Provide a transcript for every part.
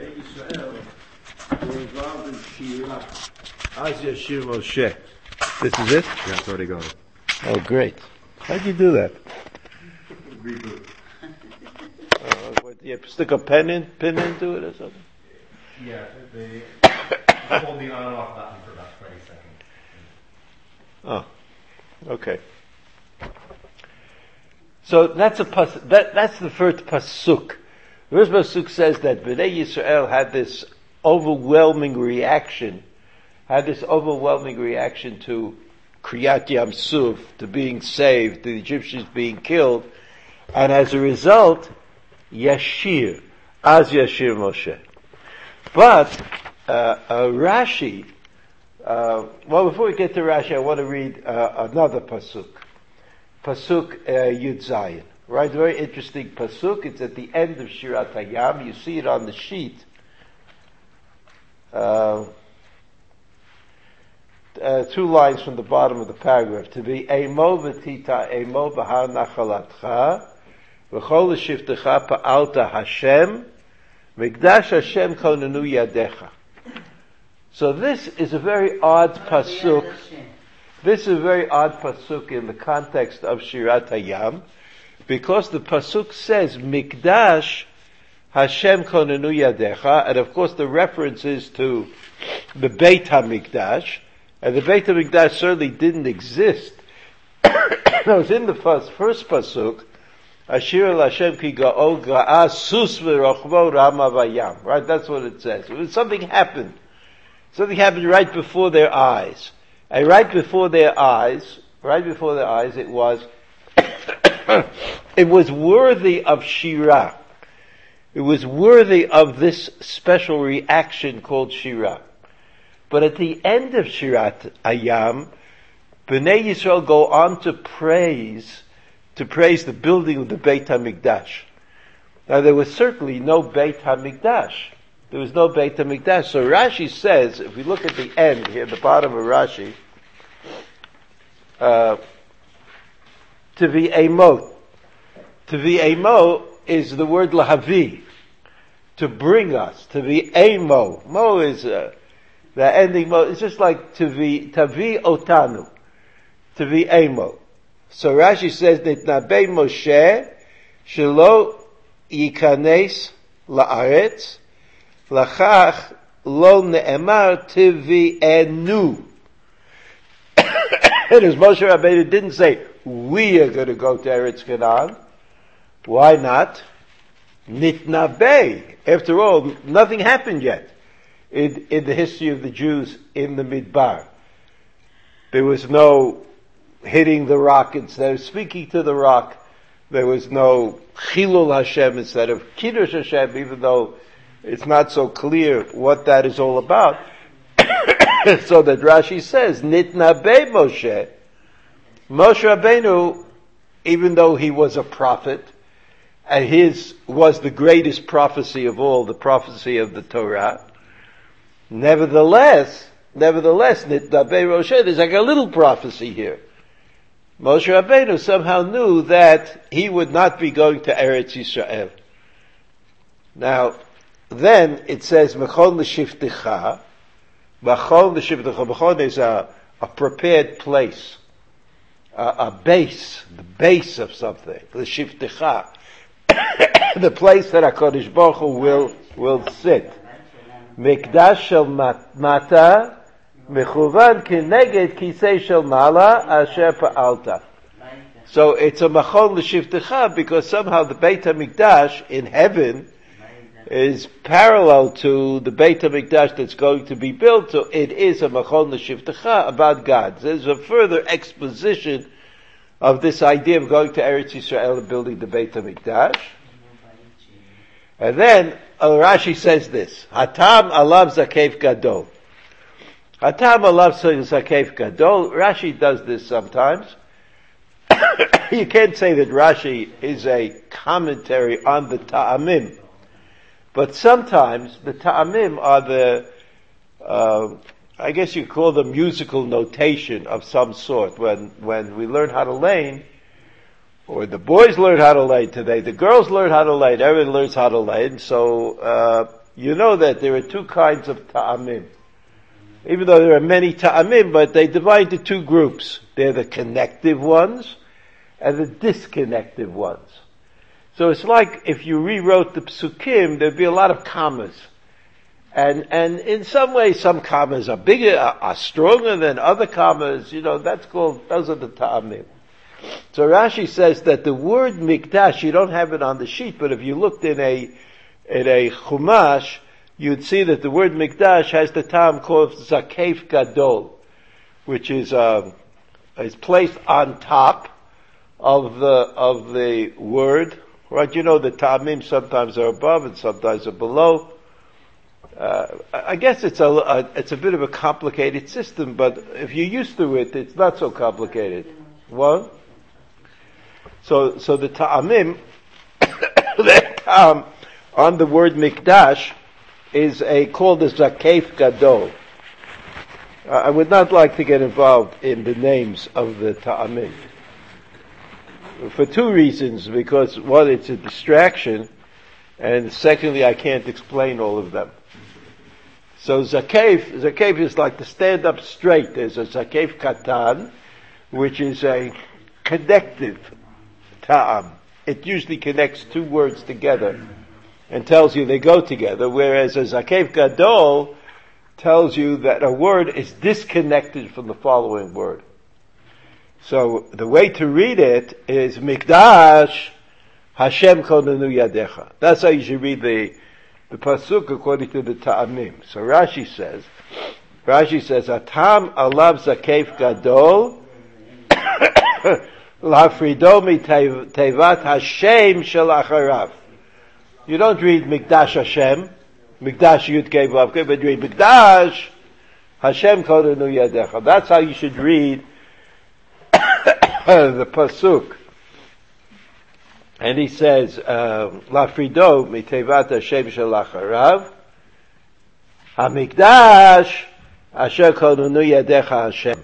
Bnei Israel were involved in Shira. Az Yashir Moshe. This is it? Yeah, it's already going. Oh, great. How'd you do that? Reboot. Uh, what, you stick a pen in, pin into it or something? Yeah, they hold the on and off button for about 20 seconds. Oh, okay. So that's a pas, that, that's the first pasuk. First pasuk says that Bnei Yisrael had this overwhelming reaction, had this overwhelming reaction to Kriyat Yam Suf, to being saved, the Egyptians being killed, and as a result, Yashir, as Yashir Moshe. But uh, uh, Rashi, uh, well, before we get to Rashi, I want to read uh, another pasuk, pasuk uh, Yud Zayin. Right, very interesting pasuk. It's at the end of Shirat Hayam. You see it on the sheet. Uh, uh, two lines from the bottom of the paragraph. To be Emo v'tita Emo b'har nachalatcha v'chol shiftecha pa'alta Hashem Mikdash Hashem konenu yadecha. So this is a very odd pasuk. This is a very odd pasuk in the context of Shirat Hayam, because the pasuk says Mikdash Hashem konenu yadecha, and of course the reference is to the Beit Hamikdash, and the Beit Hamikdash certainly didn't exist. it was in the first, first pasuk, Ashir Hashem ki sus rama vayam. Right, that's what it says. Something happened. Something happened right before their eyes. And right before their eyes, right before their eyes, it was, it was worthy of Shira. It was worthy of this special reaction called Shira. But at the end of Shirat Hayam, Bnei Yisrael go on to praise, to praise the building of the Beit HaMikdash. Now there was certainly no Beit HaMikdash. There was no Beit HaMikdash. So Rashi says, if we look at the end here, the bottom of Rashi, uh, to be amo. To be amo is the word lahavi. To bring us. To be amo. Mo Mo is, uh, the ending mo, it's just like to be, tavi otanu. To be amo. So Rashi says that nabe Moshe shelo yikanes la'aretz lachach lo ne'emar tivi enu. and as Moshe Rabbeinu didn't say, we are going to go to Eretz Canaan. Why not? Nitnabe. After all, nothing happened yet in, in the history of the Jews in the Midbar. There was no hitting the rock instead of speaking to the rock. There was no Chilul Hashem instead of Kiddush Hashem, even though it's not so clear what that is all about. so that Rashi says, Nitna Be Moshe. Moshe Rabbeinu, even though he was a prophet, and his was the greatest prophecy of all, the prophecy of the Torah, nevertheless, nevertheless, there's like a little prophecy here. Moshe Rabbeinu somehow knew that he would not be going to Eretz Yisrael. Now, then it says, Mechon l'shiftecha, Machon l'shivtecha. Machon is a, a prepared place, a, a base, the base of something. L'shivtecha, the place that Hakadosh Baruch Hu will will sit. Mikdash shel mata mechuvan kineged kisei shel mala asher pa'alta. So it's a machon l'shivtecha because somehow the Beit Hamikdash in heaven is parallel to the Beit HaMikdash that's going to be built, so it is a Machon L'Shivtecha about God. There's a further exposition of this idea of going to Eretz Yisrael and building the Beit HaMikdash. And then uh, Rashi says this, Hatam alav zakef gadol. Hatam alav zakef gadol. Rashi does this sometimes. you can't say that Rashi is a commentary on the Ta'amim. But sometimes the ta'amim are the, uh, I guess you call them musical notation of some sort. When, when we learn how to lane, or the boys learn how to lane today, the girls learn how to lane, everyone learns how to lane, so, uh, you know that there are two kinds of ta'amim. Even though there are many ta'amim, but they divide into two groups. They're the connective ones and the disconnective ones. So it's like if you rewrote the psukim, there'd be a lot of commas. And, and in some ways, some commas are bigger, are, stronger than other commas. You know, that's called, those are the ta'amim. So Rashi says that the word mikdash, you don't have it on the sheet, but if you looked in a, in a chumash, you'd see that the word mikdash has the term called zakef gadol, which is, uh, is placed on top of the, of the word, right? You know the ta'amim sometimes are above and sometimes are below. Uh, I guess it's a, a, it's a bit of a complicated system, but if you're used to it, it's not so complicated. What? So, so the ta'amim, ta'am on the word mikdash is a, called a zakef gadol. I would not like to get involved in the names of the ta'amim. For two reasons, because one, it's a distraction, and secondly, I can't explain all of them. So zakef, zakef is like to stand up straight. There's a zakef katan, which is a connective ta'am. It usually connects two words together and tells you they go together, whereas a zakef gadol tells you that a word is disconnected from the following word. So the way to read it is Mikdash Hashem Konanu Yadecha. That's how you should read the, the pasuk according to the Ta'amim. So Rashi says, Rashi says, Atam alav zakef gadol lafrido tevat Hashem shel acharav. You don't read Mikdash Hashem, Mikdash Yud Vav but you read Mikdash Hashem Konanu Yadecha. That's how you should read the pasuk, and he says, um, "Lafrido mitevat Hashem shalacharav, Hamikdash asher konunu yadecha Hashem."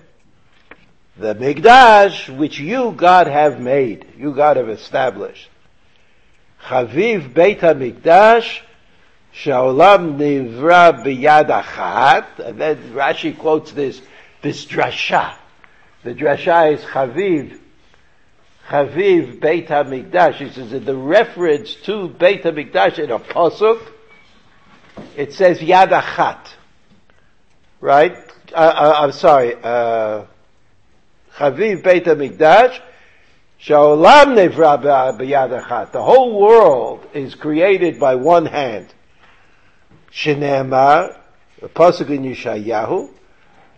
The Mikdash which you God have made, you God have established. Chaviv Beit Hamikdash Shaolam Nivra Biyad Achat, and then Rashi quotes this this drasha the drasha is Chaviv, Chaviv Beit HaMikdash. He says that the reference to Beit HaMikdash in a Pasuk, it says Yad Achat. Right? Uh, uh, I'm sorry, uh, Chaviv Beit HaMikdash, Sha'olam Nevra B'Yad Achat. The whole world is created by one hand. Shenemar, the Pasuk in Yeshayahu,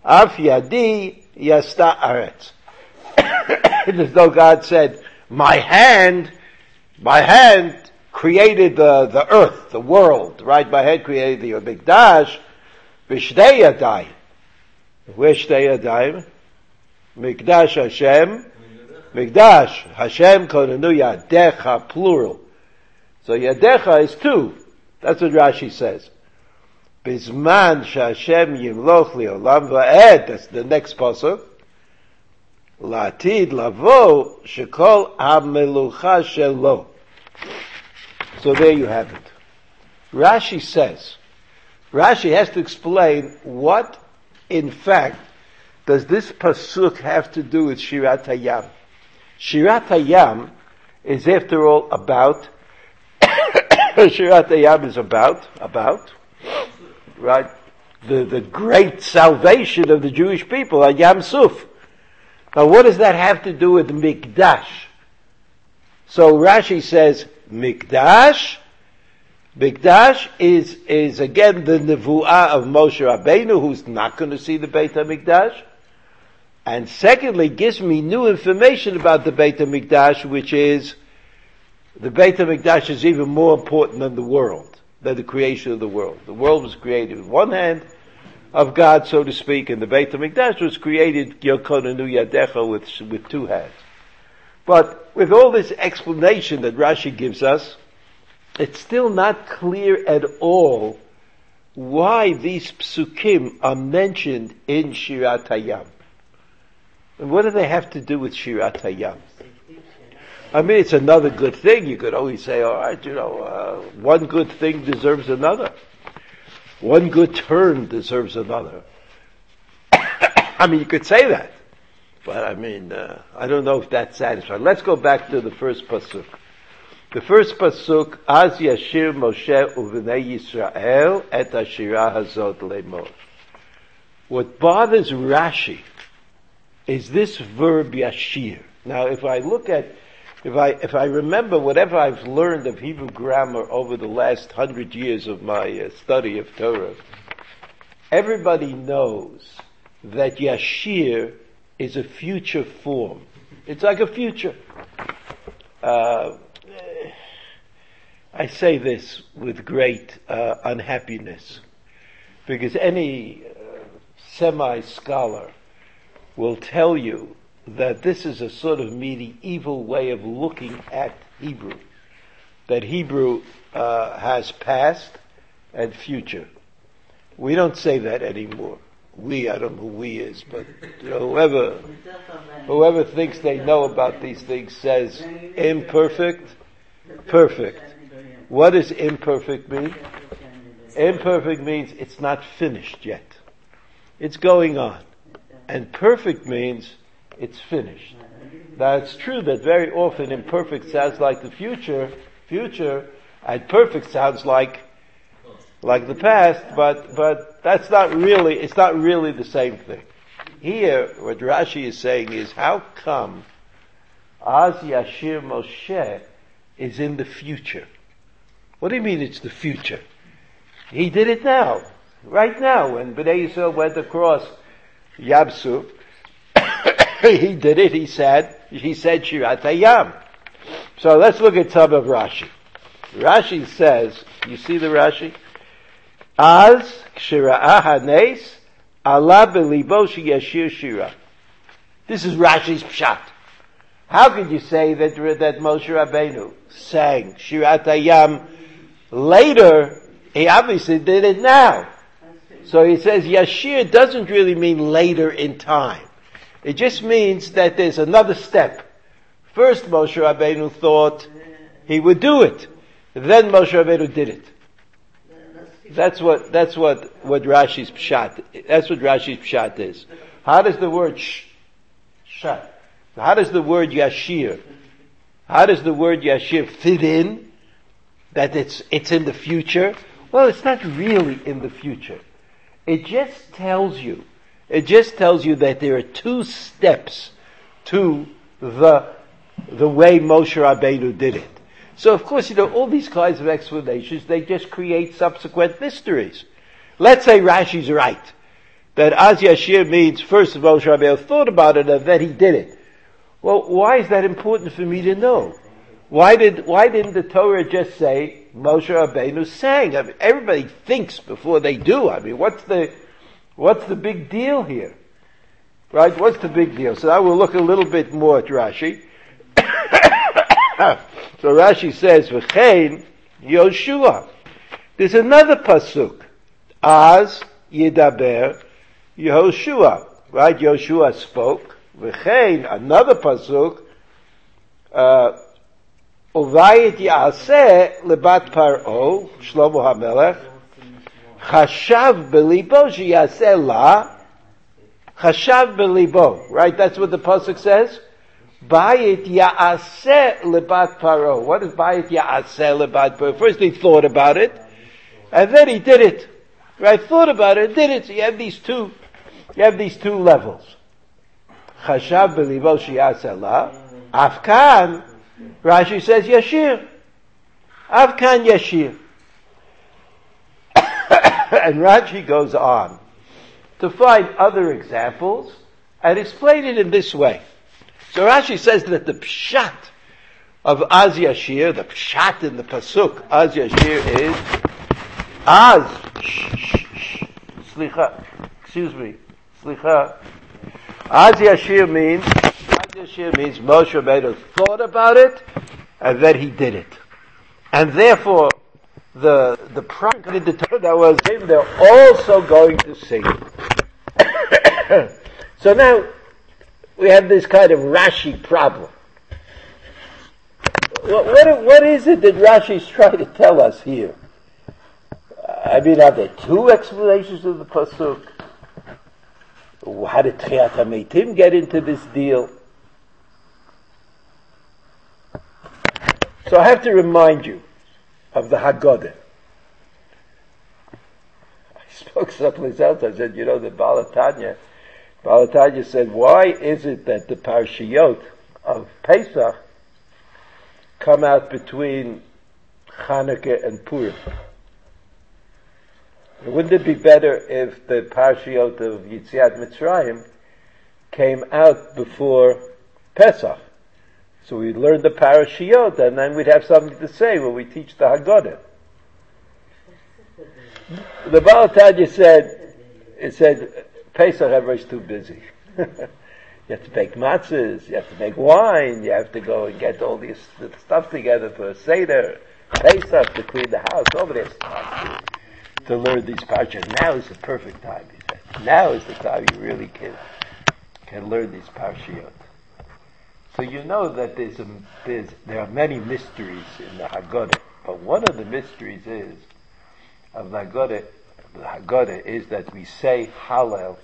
Af Yadi Yasta Aretz. as though God said, my hand, my hand created the, the earth, the world, right? My hand created the Mikdash, Vishdei Yadayim. Where's Shdei Yadayim? Mikdash Hashem, Mikdash, Hashem Konanu Yadecha, plural. So Yadecha is two. That's what Rashi says. Bizman Shashem Yimloch Olam Va'ed, that's the next pasuk. Latid Lavo Shekol HaMelucha Shelo. So there you have it. Rashi says, Rashi has to explain what, in fact, does this pasuk have to do with Shirat Hayam? Shirat Hayam is after all about, Shirat Hayam is about, about, right? The, the great salvation of the Jewish people at Yam Suf. Now what does that have to do with Mikdash? So Rashi says, Mikdash, Mikdash is, is again the nevuah of Moshe Rabbeinu who's not going to see the Beit HaMikdash. And secondly, gives me new information about the Beit HaMikdash, which is, the Beit HaMikdash is even more important than the world than the creation of the world. The world was created with one hand of God, so to speak, and the Beit HaMikdash was created Yadecha with, with two hands. But with all this explanation that Rashi gives us, it's still not clear at all why these psukim are mentioned in Shirat Hayam. And what do they have to do with Shirat Hayam? I mean, it's another good thing. You could always say, all right, you know, uh, one good thing deserves another. one good turn deserves another. I mean, you could say that, but I mean, uh, I don't know if that's satisfying. Let's go back to the first pasuk. The first pasuk, Az Yashir Moshe Uvenei Yisrael et Ashira Hazot Lemor. What bothers Rashi is this verb Yashir. Now, if I look at, if I, if I remember whatever I've learned of Hebrew grammar over the last hundred years of my uh, study of Torah, everybody knows that Yashir is a future form. It's like a future. Uh, I say this with great uh, unhappiness because any uh, semi-scholar will tell you that this is a sort of medieval way of looking at Hebrew. That Hebrew uh, has past and future. We don't say that anymore. We, I don't know who we is, but you know, whoever, whoever thinks they know about these things says imperfect, perfect. What does imperfect mean? Imperfect means it's not finished yet. It's going on. And perfect means it's finished. Now it's true that very often imperfect sounds like the future, future, and perfect sounds like, like the past, but, but that's not really, it's not really the same thing. Here, what Rashi is saying is, how come Az Yashir Moshe is in the future? What do you mean it's the future? He did it now. Right now, when Bnei Yisrael went across Yam Suf, he did it, he said, he said Shirat Hayam. So let's look at some of Rashi. Rashi says, you see the Rashi? Az kshira'ah hanes ala belibo yashir shira. This is Rashi's pshat. How could you say that, that Moshe Rabbeinu sang Shirat Hayam later? He obviously did it now. So he says Yashir doesn't really mean later in time. It just means that there's another step. First Moshe Rabbeinu thought he would do it. Then Moshe Rabbeinu did it. That's what, that's what, what Rashi's pshat, that's what Rashi's pshat is. How does the word sh, how does the word yashir, how does the word yashir fit in? That it's, it's in the future? Well, it's not really in the future. It just tells you, it just tells you that there are two steps to the, the way Moshe Rabbeinu did it. So of course, you know, all these kinds of explanations, they just create subsequent mysteries. Let's say Rashi's right. That Az Yashir means first of Moshe Rabbeinu thought about it and then he did it. Well, why is that important for me to know? Why did, why didn't the Torah just say Moshe Rabbeinu sang? I mean, everybody thinks before they do. I mean, what's the, what's the big deal here? Right? What's the big deal? So I will look a little bit more at Rashi. so Rashi says, V'chein Yoshua. There's another pasuk. Az Yidaber Yehoshua. Right? Yoshua spoke. V'chein, another pasuk, uh, Uvayit Yaseh lebat Paro, Shlomo HaMelech, Chashav belibo sheyaseh la, Chashav belibo, right? That's what the pasuk says. Bayit Ya'aseh lebat Paro. What is Bayit Ya'aseh lebat Paro? First he thought about it, and then he did it. Right? Thought about it, did it. So you have these two, you have these two levels. Chashav belibo sheyaseh la, Afkan, Rashi says Yashir. Avkan Yashir. and Rashi goes on to find other examples and explain it in this way. So Rashi says that the pshat of Az Yashir, the pshat in the pasuk Az Yashir is Az. Slicha. Excuse me. Slicha. Az Yashir means Az Yashir means Moshe Rabbeinu thought about it, and then he did it. And therefore, the, the prophet the Torah that was they're also going to sing. so now, we have this kind of Rashi problem. What, what, what is it that Rashi's trying to tell us here? I mean, are there two explanations of the pasuk? How did Tchiat HaMeitim get into this deal? So I have to remind you of the Haggadah. I spoke someplace else. I said, you know, the Baal HaTanya, Balatanya said, why is it that the Parshiyot of Pesach come out between Hanukkah and Purim? Wouldn't it be better if the Parshiyot of Yitziat Mitzrayim came out before Pesach? So we'd learn the parashiyot, and then we'd have something to say when we teach the Haggadah. The Baal HaTanya said, it said, Pesach everybody's too busy. you have to make matzahs, you have to make wine, you have to go and get all this stuff together for a Seder, Pesach, to clean the house, all this stuff to learn these parashas. Now is the perfect time, he said. Now is the time you really can, can learn these parashiyot. So you know that there's, a, there's there are many mysteries in the Haggadah, but one of the mysteries is of the Haggadah, the Haggadah is that we say Hallel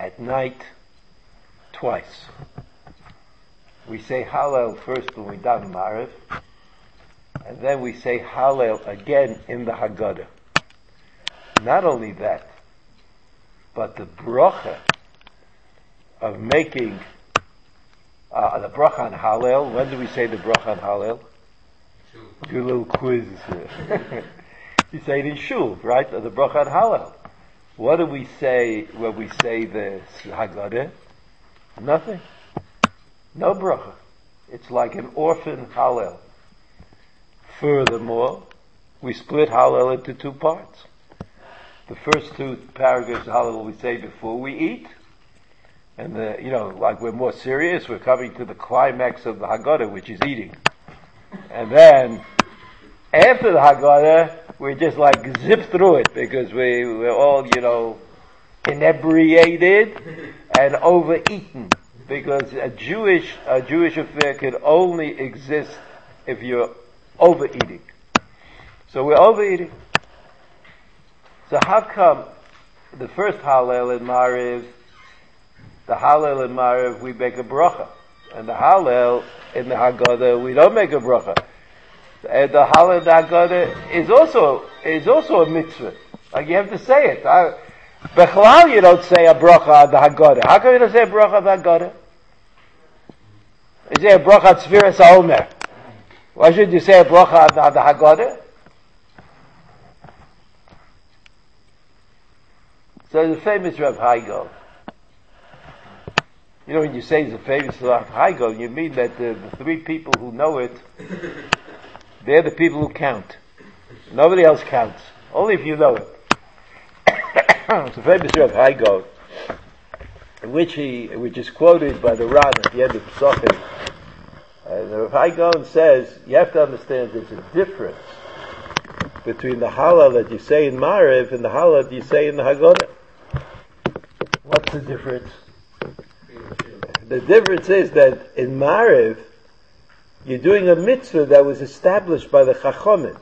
at night twice. We say Hallel first when we daven Maariv, and then we say Hallel again in the Haggadah. Not only that, but the bracha of making uh, the bracha on Hallel. When do we say the bracha on Hallel? Do a little quiz. Here. you say it in Shul, right? the bracha on Hallel. What do we say when we say the Haggadah? Nothing. No bracha. It's like an orphan Hallel. Furthermore, we split Hallel into two parts. The first two paragraphs of Hallel we say before we eat, and the, you know, like we're more serious, we're coming to the climax of the Haggadah, which is eating. And then, after the Haggadah, we just like zip through it because we, we're all, you know, inebriated and overeaten. Because a Jewish, a Jewish affair can only exist if you're overeating. So we're overeating. So how come the first Hallel in Mariv the Hallel in Mariv, we make a bracha. And the Hallel in the Haggadah, we don't make a bracha. And the Hallel in the Haggadah is also, is also a mitzvah. Like you have to say it. I, Bechlal, you don't say a bracha on the Haggadah. How come you don't say a bracha on the Haggadah? You say a bracha on Sefiras HaOmer. Why should you say a bracha on the, Haggadah? So the famous Rav Hai you know, when you say famous Rav you mean that the, the three people who know it, they're the people who count. Nobody else counts. Only if you know it. it's a famous Rav Hai Gaon, in which he, which is quoted by the Ran at the end of Pesachim. The Rav Hai Gaon says, you have to understand there's a difference between the Hallel that you say in Mariv and the Hallel that you say in the Haggadah. What's the difference? The difference is that in Mariv, you're doing a mitzvah that was established by the Chachomim.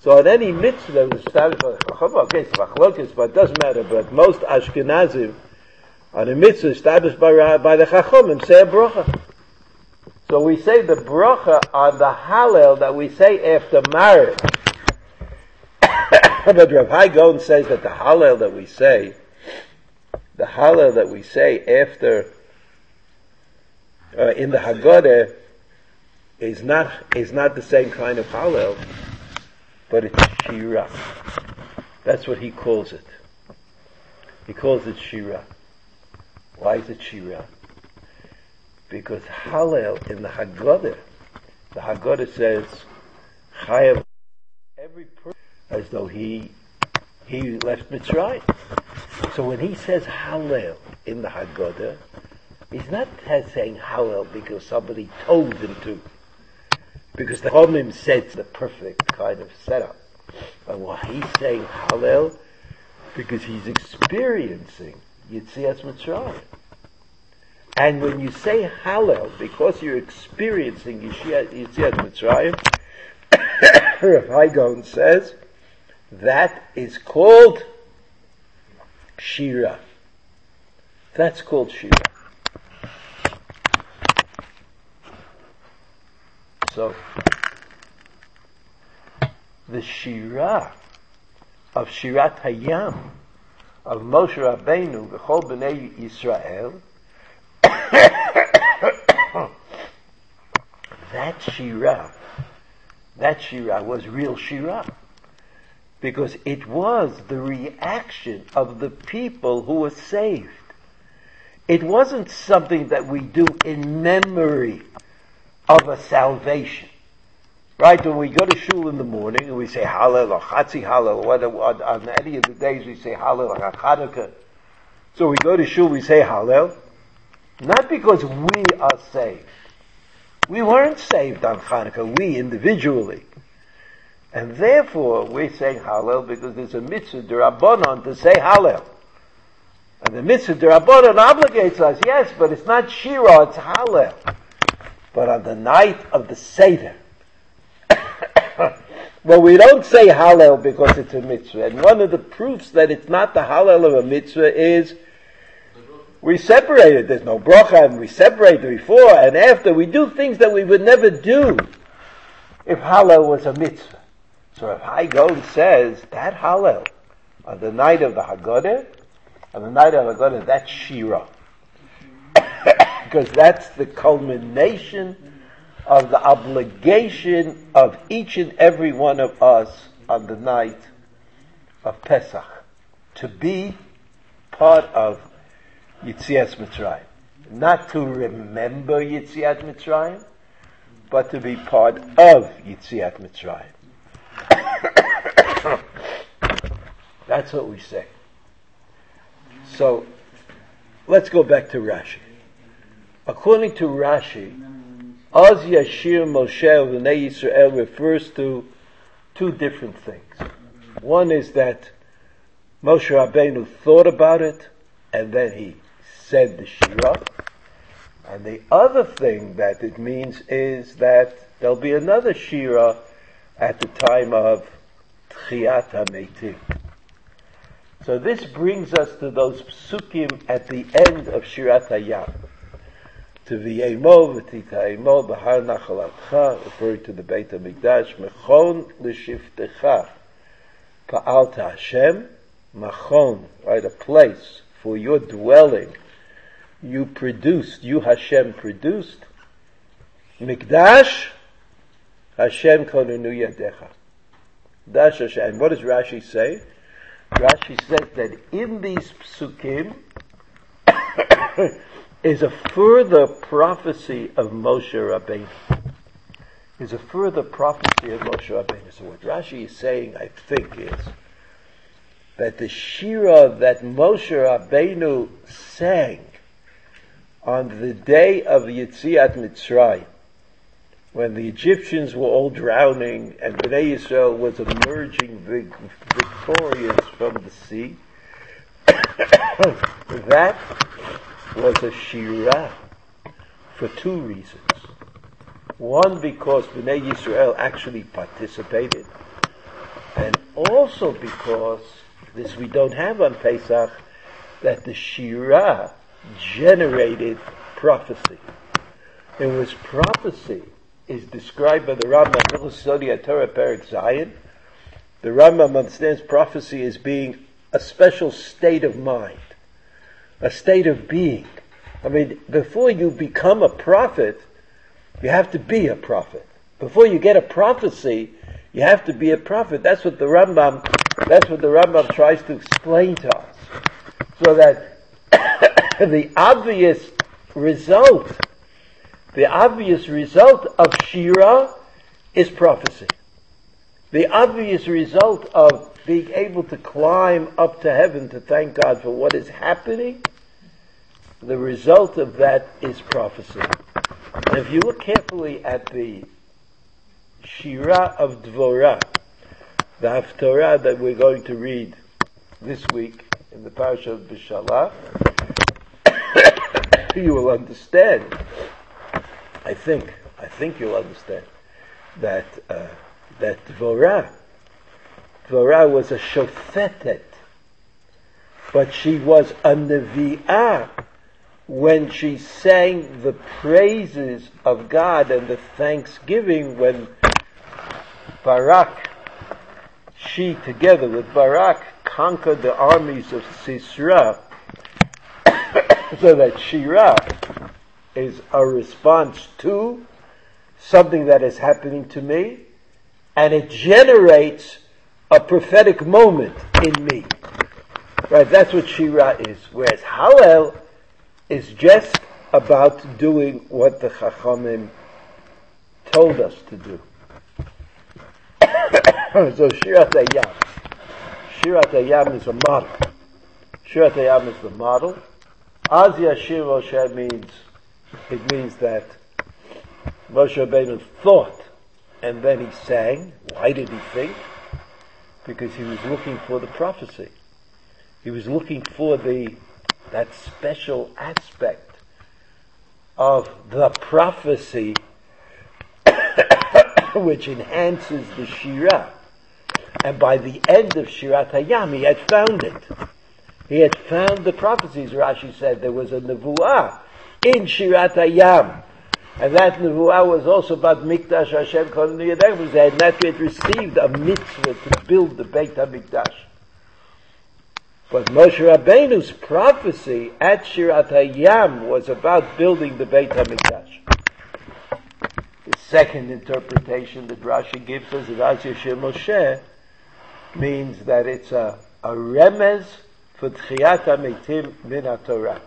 So on any mitzvah that was established by the Chachomim, okay, it's machlokes, but it doesn't matter, but most Ashkenazim, on a mitzvah established by, uh, by the Chachomim, say a bracha. So we say the bracha on the Hallel that we say after Mariv. but Rav Hai Gaon says that the Hallel that we say, the Hallel that we say after uh, in the Haggadah is not is not the same kind of Hallel, but it's Shira. That's what he calls it. He calls it Shira. Why is it Shira? Because Hallel in the Haggadah, the Haggadah says Chayav every person as though he he left Mitzrayim. So when he says Hallel in the Haggadah, He's not saying Hallel because somebody told him to. Because the Chomim said the perfect kind of setup. But why he's saying Hallel? Because he's experiencing Yitzias Mitzrayim. And when you say Hallel, because you're experiencing Yitzias Mitzrayim, Rav Hai Gaon says That is called Shira. That's called Shira. So, the Shira of Shirat Hayam of Moshe Rabbeinu, B'chol B'nei Yisrael, that Shira, that Shira was real Shira. Because it was the reaction of the people who were saved. It wasn't something that we do in memory of a salvation. Right, when we go to shul in the morning and we say Hallel or Chatzi Hallel, or on any of the days we say Hallel or Chanukah. So we go to shul, we say Hallel, not because we are saved. We weren't saved on Hanukkah, we individually. And therefore, we're saying Hallel because there's a mitzvah derabanan to say Hallel. And the mitzvah derabanan obligates us, yes, but it's not Shira, it's Hallel. But on the night of the Seder, well, we don't say Hallel because it's a mitzvah. And one of the proofs that it's not the Hallel of a mitzvah is we separate it. There's no bracha, and we separate before and after. We do things that we would never do if Hallel was a mitzvah. So if Hai Gaon says that Hallel on the night of the Haggadah, on the night of the Haggadah, that's Shira. Because that's the culmination of the obligation of each and every one of us on the night of Pesach to be part of Yitzias Mitzrayim. Not to remember Yitziat Mitzrayim, but to be part of Yitziat Mitzrayim. That's what we say. So, let's go back to Rashi. According to Rashi, Az Yashir Moshe V'nei Yisrael refers to two different things. One is that Moshe Rabbeinu thought about it, and then he said the Shira. And the other thing that it means is that there'll be another Shira at the time of Tchiat HaMeitim. So this brings us to those psukim at the end of Shirat Hayam to v'yemo v'titayemo b'har nachalatcha, referring to the Beit HaMikdash, mechon l'shiftecha, pa'alta Hashem, machon, right, a place for your dwelling, you produced, you Hashem produced, Mikdash, Hashem konenu yadecha. Dash Hashem. What does Rashi say? Rashi says that in these psukim, is a further prophecy of Moshe Rabbeinu. Is a further prophecy of Moshe Rabbeinu. So what Rashi is saying, I think, is that the Shira that Moshe Rabbeinu sang on the day of Yitziat Mitzrayim, when the Egyptians were all drowning and Bnei Yisrael was emerging victorious from the sea, that was a shira for two reasons. One, because Bnei Yisrael actually participated, and also because, this we don't have on Pesach, that the shira generated prophecy. It was prophecy is described by the Rambam Hilchos Torah Perek Zayin. The Rambam understands prophecy as being a special state of mind a state of being. I mean, before you become a prophet, you have to be a prophet. Before you get a prophecy, you have to be a prophet. That's what the Rambam, that's what the Rambam tries to explain to us. So that the obvious result, the obvious result of Shira is prophecy. The obvious result of being able to climb up to heaven to thank God for what is happening, the result of that is prophecy. And if you look carefully at the Shira of Dvorah, the Haftarah that we're going to read this week in the Parasha of Beshalach, you will understand, I think, I think you'll understand that, uh, that Dvorah Dvorah was a shofetet, but she was a nevi'ah when she sang the praises of God and the thanksgiving when Barak, she together with Barak conquered the armies of Sisra, so that Shira is a response to something that is happening to me and it generates a prophetic moment in me. Right, that's what Shira is. Whereas Hallel is just about doing what the Chachamim told us to do. so Shirat Hayam. Shirat Hayam is a model. Shirat Hayam is the model. Az Yashir Moshe means, it means that Moshe Rabbeinu thought and then he sang. Why did he think? Because he was looking for the prophecy. He was looking for the that special aspect of the prophecy which enhances the Shirah. And by the end of Shirat Hayam, he had found it. He had found the prophecies. Rashi said there was a nevuah in Shirat Hayam. And that nevuah was also about Mikdash Hashem Kohen Yadeh. They had not yet received a mitzvah to build the Beit HaMikdash. But Moshe Rabbeinu's prophecy at Shirat Hayam was about building the Beit HaMikdash. The second interpretation that Rashi gives us of Yashir Moshe means that it's a, a remez for Tchiyat HaMeitim min Torah.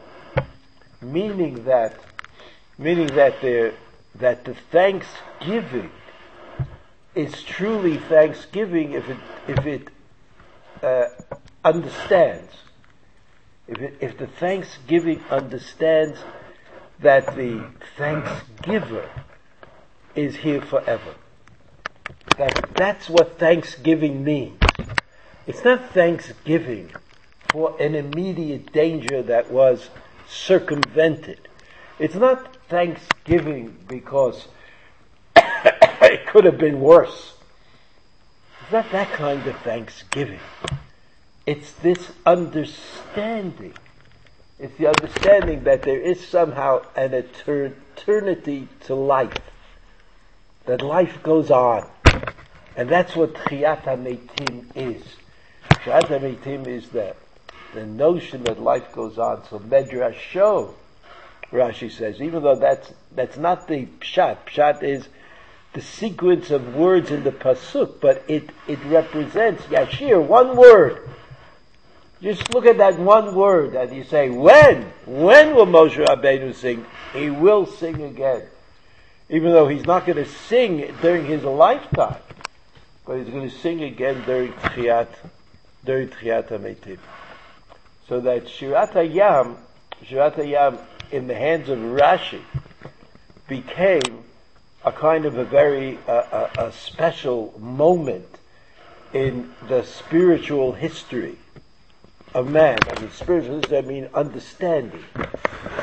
Meaning that, meaning that there, that the thanksgiving is truly thanksgiving if it, if it, uh, understands, if, it, if the thanksgiving understands that the thanksgiver is here forever. That, that's what thanksgiving means. It's not thanksgiving for an immediate danger that was circumvented. It's not thanksgiving because it could have been worse. It's not that kind of thanksgiving. It's this understanding. It's the understanding that there is somehow an eternity to life. That life goes on. And that's what Tchiyat HaMeitim is. Tchiyat HaMeitim is the, the notion that life goes on. So Medrash show, Rashi says, even though that's, that's not the Pshat. Pshat is the sequence of words in the Pasuk, but it, it represents Yashir, one word. Just look at that one word and you say, when? When will Moshe Rabbeinu sing? He will sing again. Even though he's not going to sing during his lifetime, but he's going to sing again during Tchiyat, during Tchiyat HaMeitim. So that Shirat HaYam, Shirat HaYam in the hands of Rashi became a kind of a very, uh, a, a special moment in the spiritual history of man. I mean, spiritualism, I mean understanding.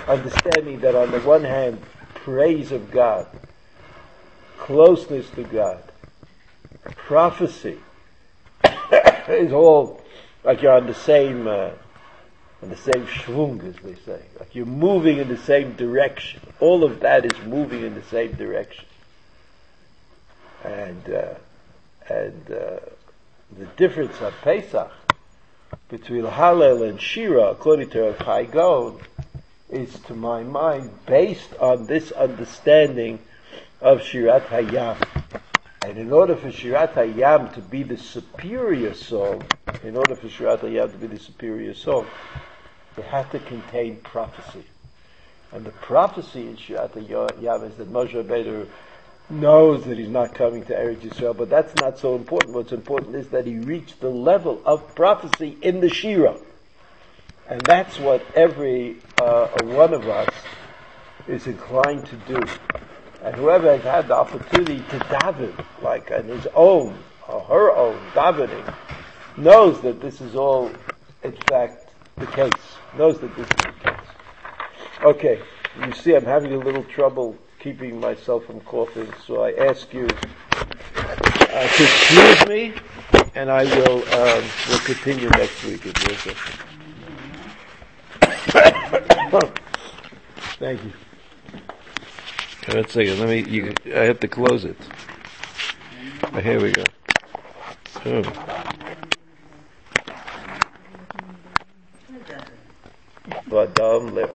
Understanding that on the one hand, praise of God, closeness to God, prophecy is all like you're on the same, uh, on the same schwung, as they say. Like you're moving in the same direction. All of that is moving in the same direction. And, uh, and, uh, the difference of Pesach between Hallel and Shira, according to Rav is to my mind based on this understanding of Shirat Hayam. And in order for Shirat Hayam to be the superior song, in order for Shirat Hayam to be the superior song, it had to contain prophecy. And the prophecy in Shirat Hayam is that Moshe Rabbeinu knows that he's not coming to Eretz Yisrael, but that's not so important. What's important is that he reached the level of prophecy in the Shira. And that's what every uh, one of us is inclined to do. And whoever has had the opportunity to daven, like on his own, or her own davening, knows that this is all, in fact, the case. Knows that this is the case. Okay, you see I'm having a little trouble keeping myself from coughing, so I ask you uh, to excuse me and I will, um, we'll continue next week if. Thank you. One second, let me, you, I have to close it. Oh, Here we go. Oh. Vadam left.